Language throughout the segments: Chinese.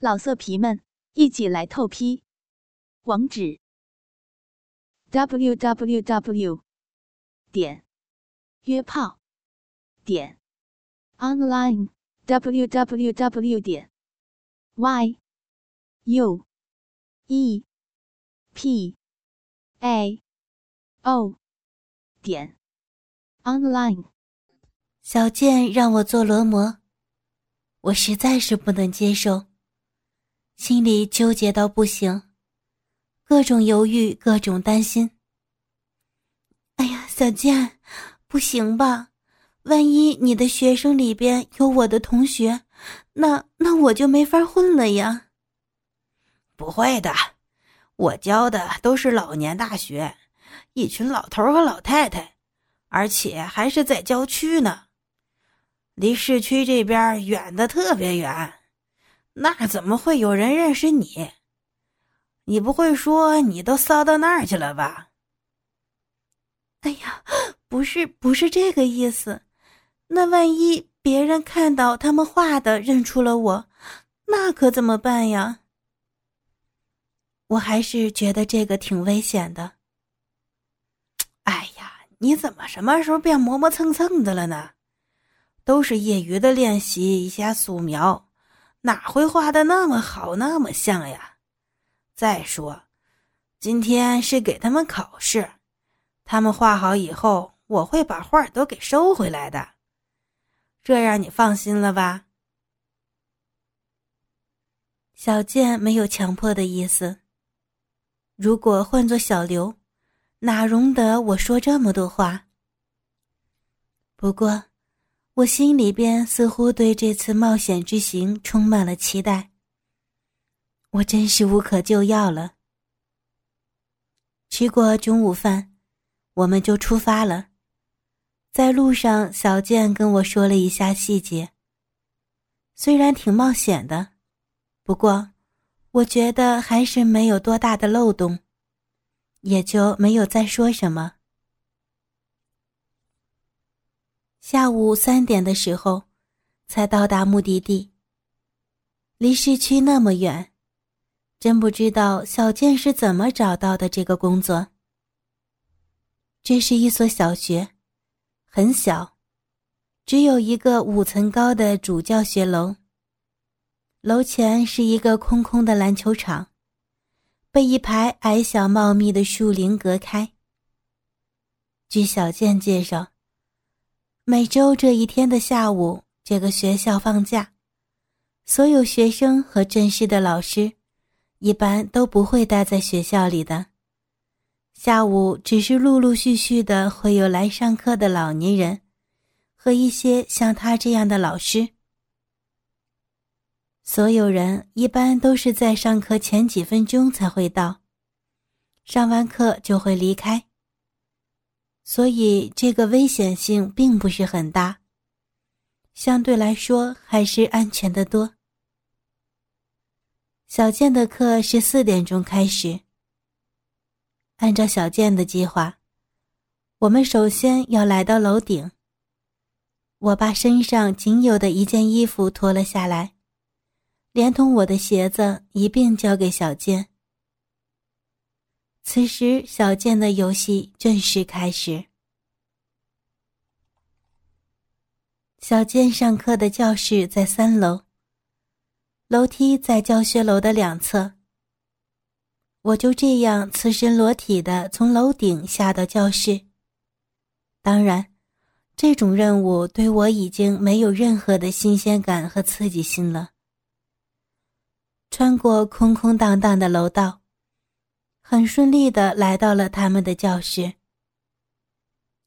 老色皮们，一起来透批！网址：w w w 点约炮点 online w w w 点 y u e p a o 点 online。小健让我做罗摩，我实在是不能接受。心里纠结到不行，各种犹豫，各种担心。哎呀，小健，不行吧？万一你的学生里边有我的同学，那那我就没法混了呀。不会的，我教的都是老年大学，一群老头和老太太，而且还是在郊区呢，离市区这边远的特别远。那怎么会有人认识你？你不会说你都骚到那儿去了吧？哎呀，不是，不是这个意思。那万一别人看到他们画的认出了我，那可怎么办呀？我还是觉得这个挺危险的。哎呀，你怎么什么时候变磨磨蹭蹭的了呢？都是业余的练习一下素描。哪会画的那么好，那么像呀？再说，今天是给他们考试，他们画好以后，我会把画都给收回来的。这样你放心了吧？小健没有强迫的意思。如果换做小刘，哪容得我说这么多话？不过。我心里边似乎对这次冒险之行充满了期待。我真是无可救药了。吃过中午饭，我们就出发了。在路上，小健跟我说了一下细节。虽然挺冒险的，不过我觉得还是没有多大的漏洞，也就没有再说什么。下午三点的时候，才到达目的地。离市区那么远，真不知道小健是怎么找到的这个工作。这是一所小学，很小，只有一个五层高的主教学楼。楼前是一个空空的篮球场，被一排矮小茂密的树林隔开。据小健介绍。每周这一天的下午，这个学校放假，所有学生和正式的老师，一般都不会待在学校里的。下午只是陆陆续续的会有来上课的老年人，和一些像他这样的老师。所有人一般都是在上课前几分钟才会到，上完课就会离开。所以，这个危险性并不是很大，相对来说还是安全的多。小健的课是四点钟开始。按照小健的计划，我们首先要来到楼顶。我把身上仅有的一件衣服脱了下来，连同我的鞋子一并交给小健。此时，小健的游戏正式开始。小健上课的教室在三楼，楼梯在教学楼的两侧。我就这样赤身裸体的从楼顶下到教室。当然，这种任务对我已经没有任何的新鲜感和刺激性了。穿过空空荡荡的楼道。很顺利的来到了他们的教室。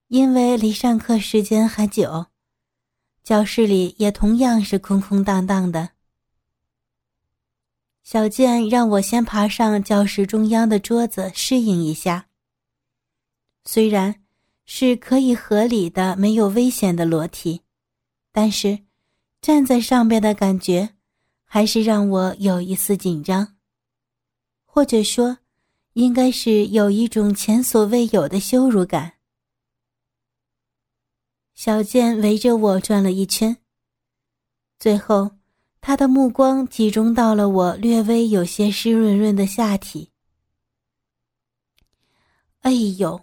因为离上课时间还久，教室里也同样是空空荡荡的。小健让我先爬上教室中央的桌子适应一下。虽然是可以合理的、没有危险的裸体，但是站在上边的感觉，还是让我有一丝紧张，或者说。应该是有一种前所未有的羞辱感。小健围着我转了一圈，最后他的目光集中到了我略微有些湿润润的下体。哎呦，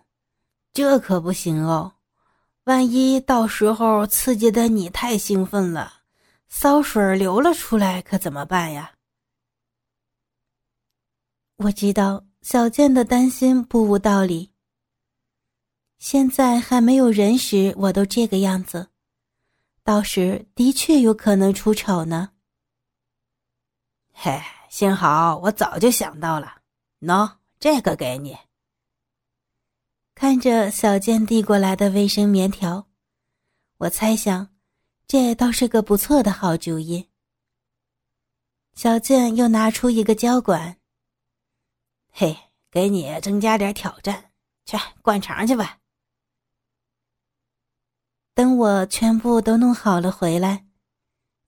这可不行哦！万一到时候刺激的你太兴奋了，骚水流了出来，可怎么办呀？我知道小健的担心不无道理。现在还没有人时，我都这个样子，到时的确有可能出丑呢。嘿，幸好我早就想到了，喏，这个给你。看着小健递过来的卫生棉条，我猜想，这倒是个不错的好主意。小健又拿出一个胶管，嘿，给你增加点挑战，去灌肠去吧。等我全部都弄好了回来，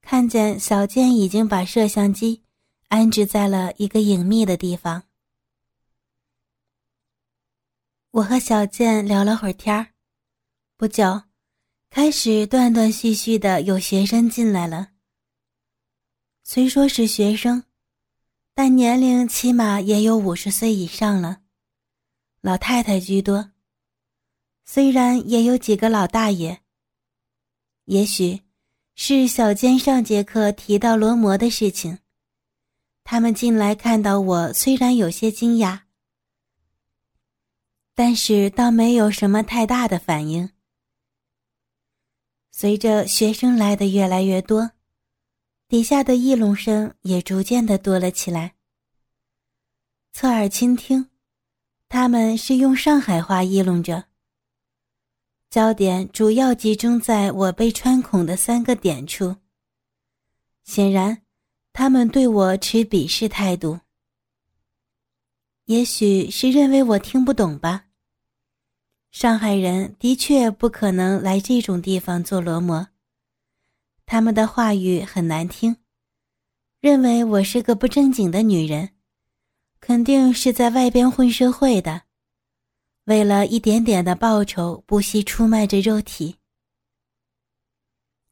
看见小健已经把摄像机。安置在了一个隐秘的地方。我和小健聊了会儿天儿，不久，开始断断续续的有学生进来了。虽说是学生，但年龄起码也有五十岁以上了，老太太居多。虽然也有几个老大爷，也许是小健上节课提到罗摩的事情。他们进来看到我，虽然有些惊讶，但是倒没有什么太大的反应。随着学生来的越来越多，底下的议论声也逐渐的多了起来。侧耳倾听，他们是用上海话议论着。焦点主要集中在我被穿孔的三个点处。显然。他们对我持鄙视态度，也许是认为我听不懂吧。上海人的确不可能来这种地方做罗摩，他们的话语很难听，认为我是个不正经的女人，肯定是在外边混社会的，为了一点点的报酬不惜出卖着肉体。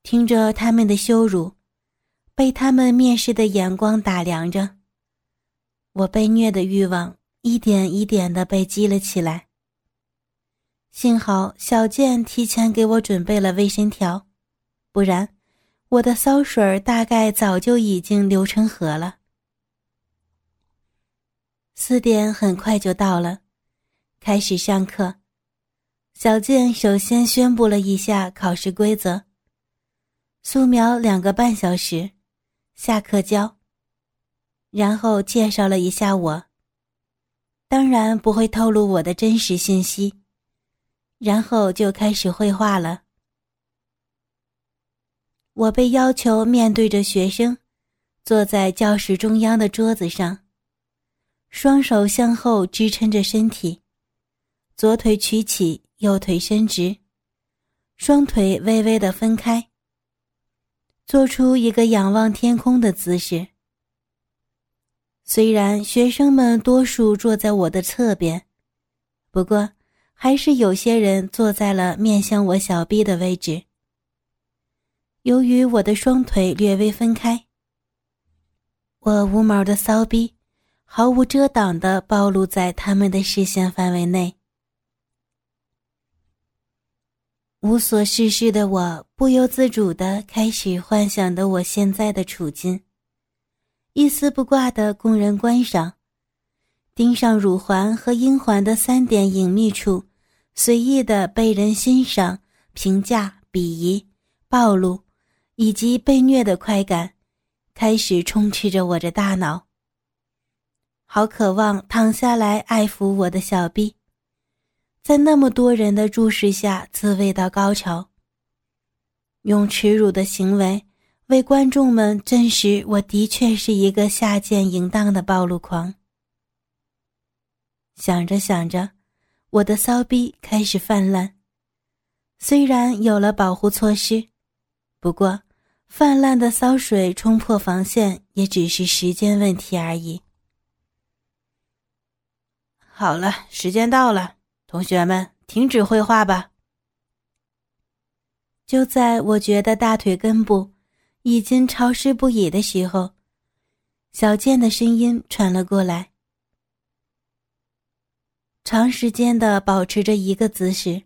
听着他们的羞辱。被他们蔑视的眼光打量着，我被虐的欲望一点一点的被激了起来。幸好小健提前给我准备了卫生条，不然我的骚水大概早就已经流成河了。四点很快就到了，开始上课。小健首先宣布了一下考试规则：素描两个半小时。下课教，然后介绍了一下我，当然不会透露我的真实信息，然后就开始绘画了。我被要求面对着学生，坐在教室中央的桌子上，双手向后支撑着身体，左腿曲起，右腿伸直，双腿微微的分开。做出一个仰望天空的姿势。虽然学生们多数坐在我的侧边，不过还是有些人坐在了面向我小臂的位置。由于我的双腿略微分开，我无毛的骚逼毫无遮挡地暴露在他们的视线范围内。无所事事的我，不由自主地开始幻想的我现在的处境：一丝不挂的供人观赏，盯上乳环和阴环的三点隐秘处，随意的被人欣赏、评价、鄙夷、暴露，以及被虐的快感，开始充斥着我的大脑。好渴望躺下来爱抚我的小臂。在那么多人的注视下，自慰到高潮。用耻辱的行为为观众们证实，我的确是一个下贱淫荡的暴露狂。想着想着，我的骚逼开始泛滥。虽然有了保护措施，不过泛滥的骚水冲破防线也只是时间问题而已。好了，时间到了。同学们，停止绘画吧！就在我觉得大腿根部已经潮湿不已的时候，小健的声音传了过来。长时间的保持着一个姿势，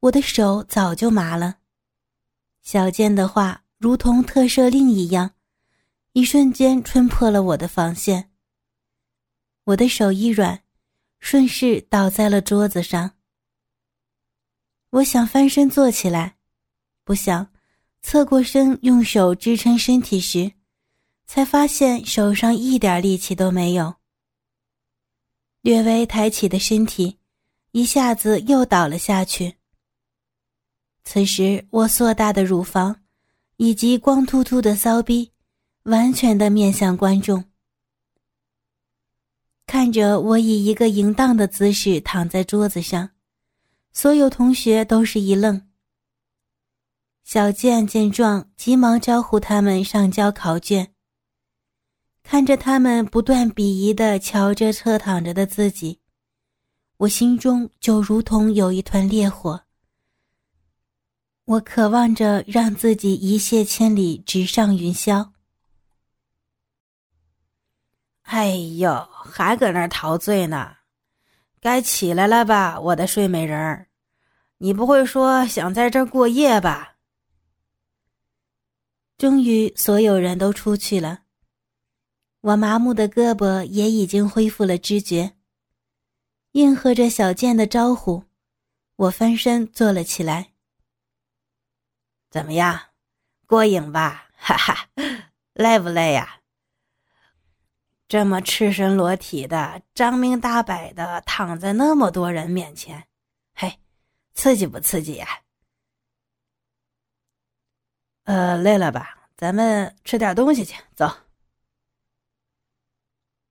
我的手早就麻了。小健的话如同特赦令一样，一瞬间冲破了我的防线。我的手一软，顺势倒在了桌子上。我想翻身坐起来，不想侧过身用手支撑身体时，才发现手上一点力气都没有。略微抬起的身体，一下子又倒了下去。此时，我硕大的乳房以及光秃秃的骚逼，完全的面向观众。看着我以一个淫荡的姿势躺在桌子上。所有同学都是一愣。小健见状，急忙招呼他们上交考卷。看着他们不断鄙夷的瞧着侧躺着的自己，我心中就如同有一团烈火。我渴望着让自己一泻千里，直上云霄。哎呦，还搁那儿陶醉呢？该起来了吧，我的睡美人儿。你不会说想在这儿过夜吧？终于，所有人都出去了，我麻木的胳膊也已经恢复了知觉。应和着小健的招呼，我翻身坐了起来。怎么样，过瘾吧？哈哈，累不累呀？这么赤身裸体的、张明大摆的躺在那么多人面前，嘿。刺激不刺激呀？呃，累了吧？咱们吃点东西去。走。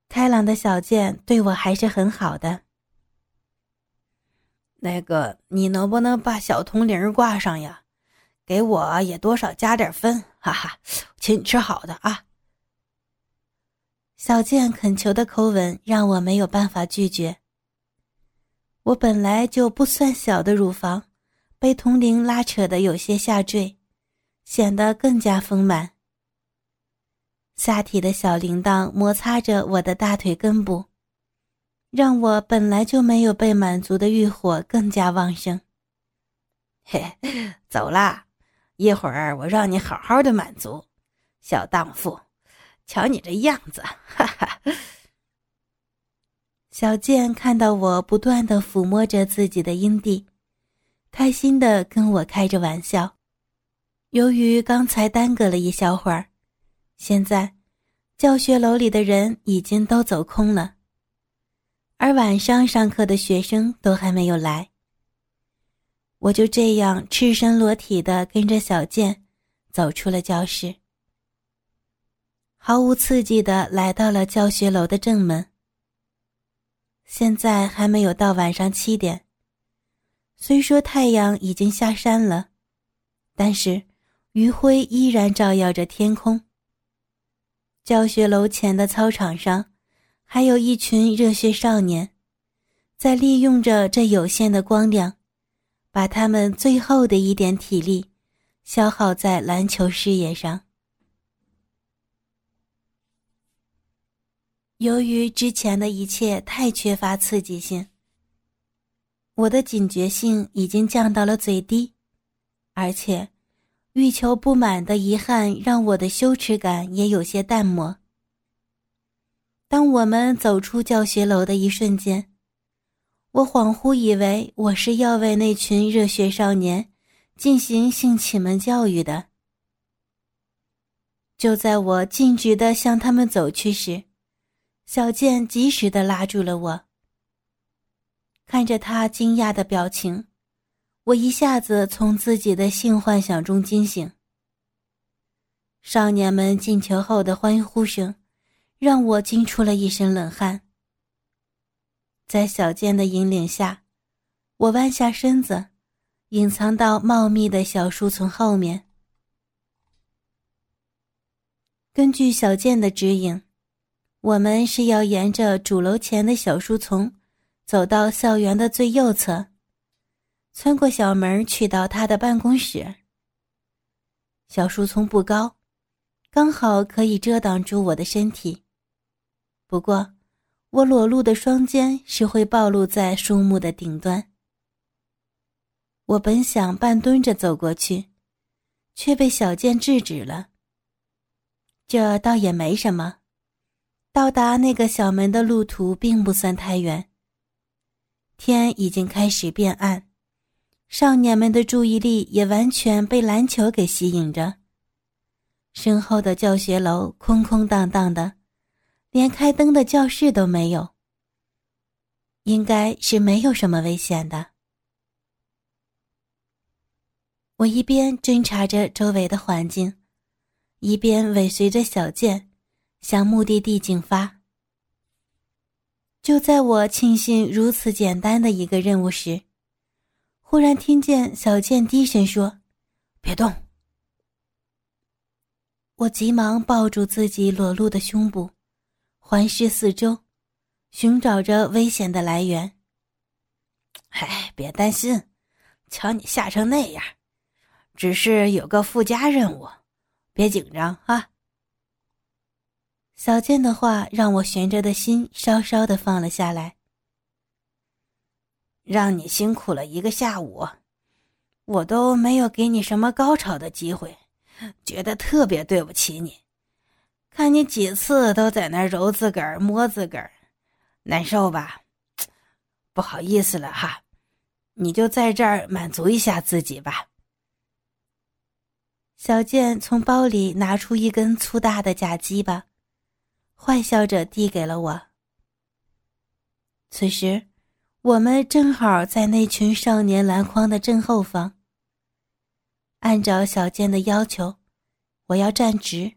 开朗的小健对我还是很好的。那个，你能不能把小铜铃挂上呀？给我也多少加点分，哈哈，请你吃好的啊。小健恳求的口吻让我没有办法拒绝。我本来就不算小的乳房，被铜铃拉扯的有些下坠，显得更加丰满。下体的小铃铛摩擦着我的大腿根部，让我本来就没有被满足的欲火更加旺盛。嘿，走啦，一会儿我让你好好的满足，小荡妇，瞧你这样子，哈哈。小健看到我不断的抚摸着自己的阴蒂，开心的跟我开着玩笑。由于刚才耽搁了一小会儿，现在教学楼里的人已经都走空了，而晚上上课的学生都还没有来。我就这样赤身裸体的跟着小健走出了教室，毫无刺激的来到了教学楼的正门。现在还没有到晚上七点，虽说太阳已经下山了，但是余晖依然照耀着天空。教学楼前的操场上，还有一群热血少年，在利用着这有限的光亮，把他们最后的一点体力消耗在篮球事业上。由于之前的一切太缺乏刺激性，我的警觉性已经降到了最低，而且欲求不满的遗憾让我的羞耻感也有些淡漠。当我们走出教学楼的一瞬间，我恍惚以为我是要为那群热血少年进行性启蒙教育的。就在我径直的向他们走去时，小健及时的拉住了我。看着他惊讶的表情，我一下子从自己的性幻想中惊醒。少年们进球后的欢呼声，让我惊出了一身冷汗。在小健的引领下，我弯下身子，隐藏到茂密的小树丛后面。根据小健的指引。我们是要沿着主楼前的小树丛，走到校园的最右侧，穿过小门去到他的办公室。小树丛不高，刚好可以遮挡住我的身体。不过，我裸露的双肩是会暴露在树木的顶端。我本想半蹲着走过去，却被小健制止了。这倒也没什么，到达那个小门的路途并不算太远。天已经开始变暗，少年们的注意力也完全被篮球给吸引着。身后的教学楼空空荡荡的，连开灯的教室都没有。应该是没有什么危险的。我一边侦查着周围的环境。一边尾随着小健向目的地进发。就在我庆幸如此简单的一个任务时，忽然听见小健低声说：“别动。”我急忙抱住自己裸露的胸部，环视四周，寻找着危险的来源。哎，别担心，瞧你吓成那样，只是有个附加任务。别紧张啊！小健的话让我悬着的心稍稍的放了下来。让你辛苦了一个下午，我都没有给你什么高潮的机会，觉得特别对不起你。看你几次都在那揉自个儿、摸自个儿，难受吧？不好意思了哈，你就在这儿满足一下自己吧。小健从包里拿出一根粗大的假鸡巴，坏笑着递给了我。此时，我们正好在那群少年篮筐的正后方。按照小健的要求，我要站直，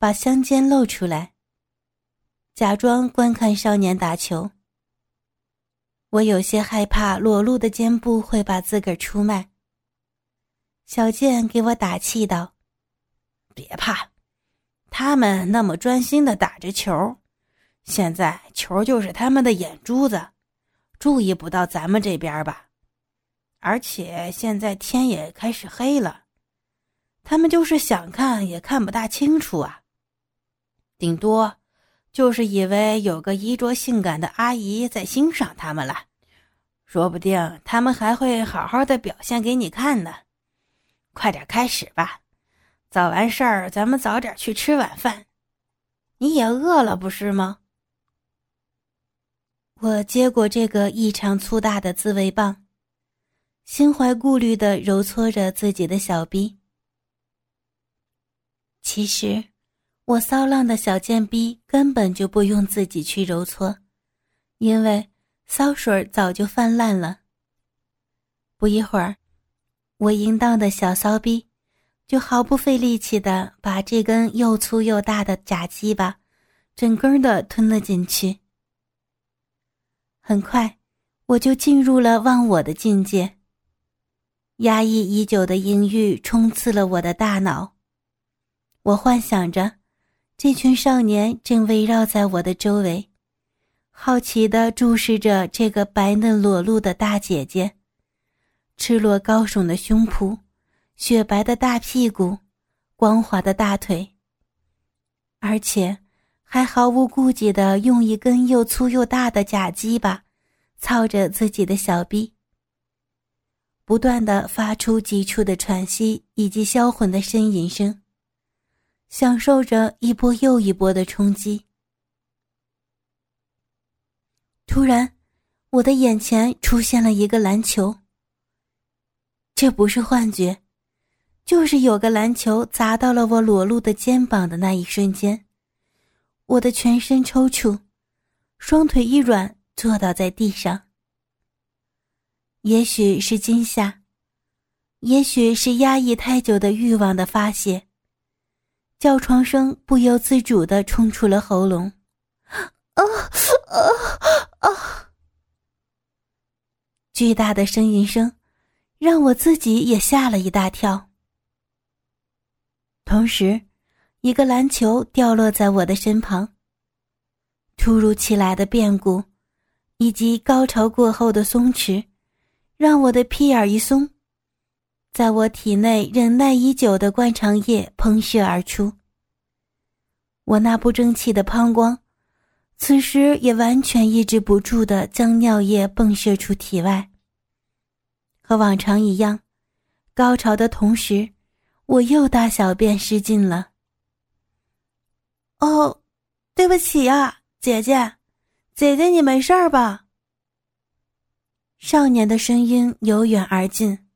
把香肩露出来，假装观看少年打球。我有些害怕裸露的肩部会把自个儿出卖。小健给我打气道：“别怕，他们那么专心的打着球，现在球就是他们的眼珠子，注意不到咱们这边吧？而且现在天也开始黑了，他们就是想看也看不大清楚啊。顶多就是以为有个衣着性感的阿姨在欣赏他们了，说不定他们还会好好的表现给你看呢。”快点开始吧，早完事儿咱们早点去吃晚饭。你也饿了不是吗？我接过这个异常粗大的自慰棒，心怀顾虑的揉搓着自己的小臂。其实，我骚浪的小贱逼根本就不用自己去揉搓，因为骚水早就泛滥了。不一会儿。我淫荡的小骚逼，就毫不费力气的把这根又粗又大的假鸡巴，整根的吞了进去。很快，我就进入了忘我的境界。压抑已久的阴欲冲刺了我的大脑。我幻想着，这群少年正围绕在我的周围，好奇地注视着这个白嫩裸露的大姐姐。赤裸高耸的胸脯，雪白的大屁股，光滑的大腿，而且还毫无顾忌地用一根又粗又大的假鸡巴操着自己的小臂，不断的发出急促的喘息以及销魂的呻吟声，享受着一波又一波的冲击。突然，我的眼前出现了一个篮球。这不是幻觉，就是有个篮球砸到了我裸露的肩膀的那一瞬间，我的全身抽搐，双腿一软，坐倒在地上。也许是惊吓，也许是压抑太久的欲望的发泄，叫床声不由自主的冲出了喉咙。啊啊啊！巨大的呻吟声。让我自己也吓了一大跳。同时，一个篮球掉落在我的身旁。突如其来的变故，以及高潮过后的松弛，让我的屁眼一松，在我体内忍耐已久的灌肠液喷射而出，我那不争气的膀胱，此时也完全抑制不住的将尿液迸射出体外。和往常一样，高潮的同时，我又大小便失禁了。哦，对不起呀，姐姐，姐姐你没事吧？少年的声音由远而近。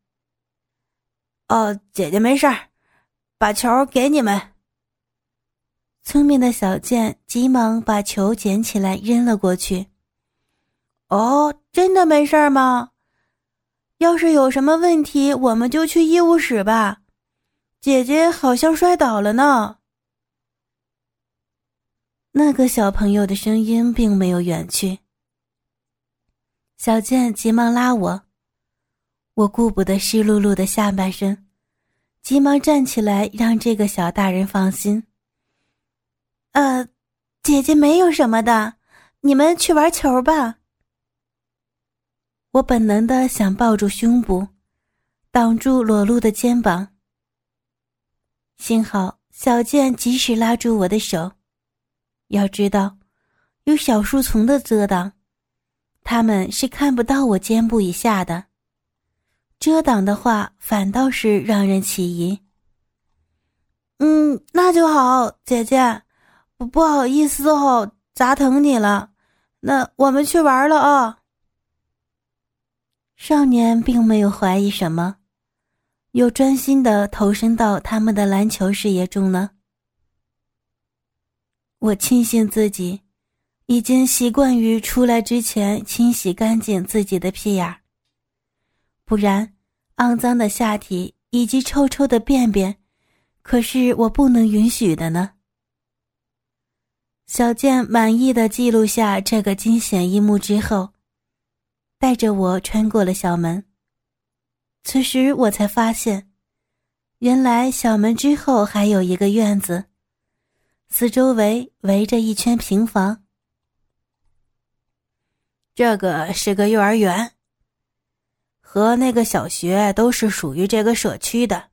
哦，姐姐没事儿，把球给你们。聪明的小健急忙把球捡起来扔了过去。哦，真的没事儿吗？要是有什么问题，我们就去医务室吧。姐姐好像摔倒了呢。那个小朋友的声音并没有远去。小健急忙拉我，我顾不得湿漉漉的下半身，急忙站起来让这个小大人放心。呃，姐姐没有什么的，你们去玩球吧。我本能的想抱住胸部，挡住裸露的肩膀。幸好小健及时拉住我的手。要知道，有小树丛的遮挡，他们是看不到我肩部以下的。遮挡的话，反倒是让人起疑。嗯，那就好，姐姐。不不好意思哦，砸疼你了。那我们去玩了啊。少年并没有怀疑什么，又专心的投身到他们的篮球事业中呢。我庆幸自己已经习惯于出来之前清洗干净自己的屁眼不然肮脏的下体以及臭臭的便便，可是我不能允许的呢。小健满意的记录下这个惊险一幕之后，带着我穿过了小门。此时我才发现，原来小门之后还有一个院子，四周围围着一圈平房。这个是个幼儿园，和那个小学都是属于这个社区的，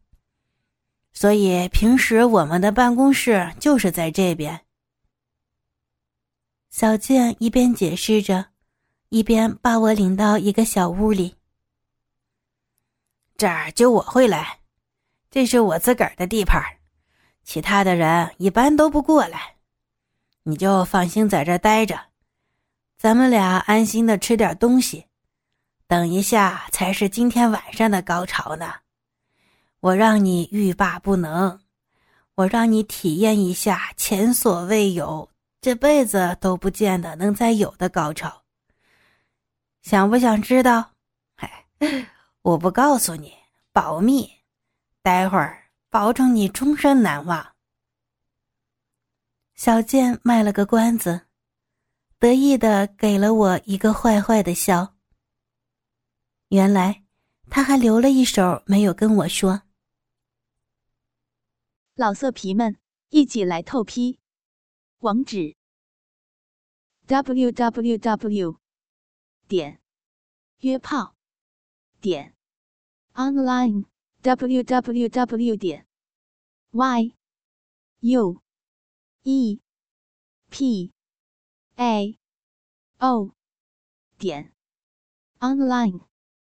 所以平时我们的办公室就是在这边。小健一边解释着，一边把我领到一个小屋里。这儿就我会来，这是我自个儿的地盘，其他的人一般都不过来。你就放心在这待着，咱们俩安心的吃点东西，等一下才是今天晚上的高潮呢。我让你欲罢不能，我让你体验一下前所未有。这辈子都不见得能再有的高潮，想不想知道？嗨，我不告诉你，保密。待会儿保证你终身难忘。小贱卖了个关子，得意的给了我一个坏坏的笑。原来他还留了一手没有跟我说。老色皮们，一起来透批！网址：w w w 点约炮点 online w w w 点 y u e p a o 点 online。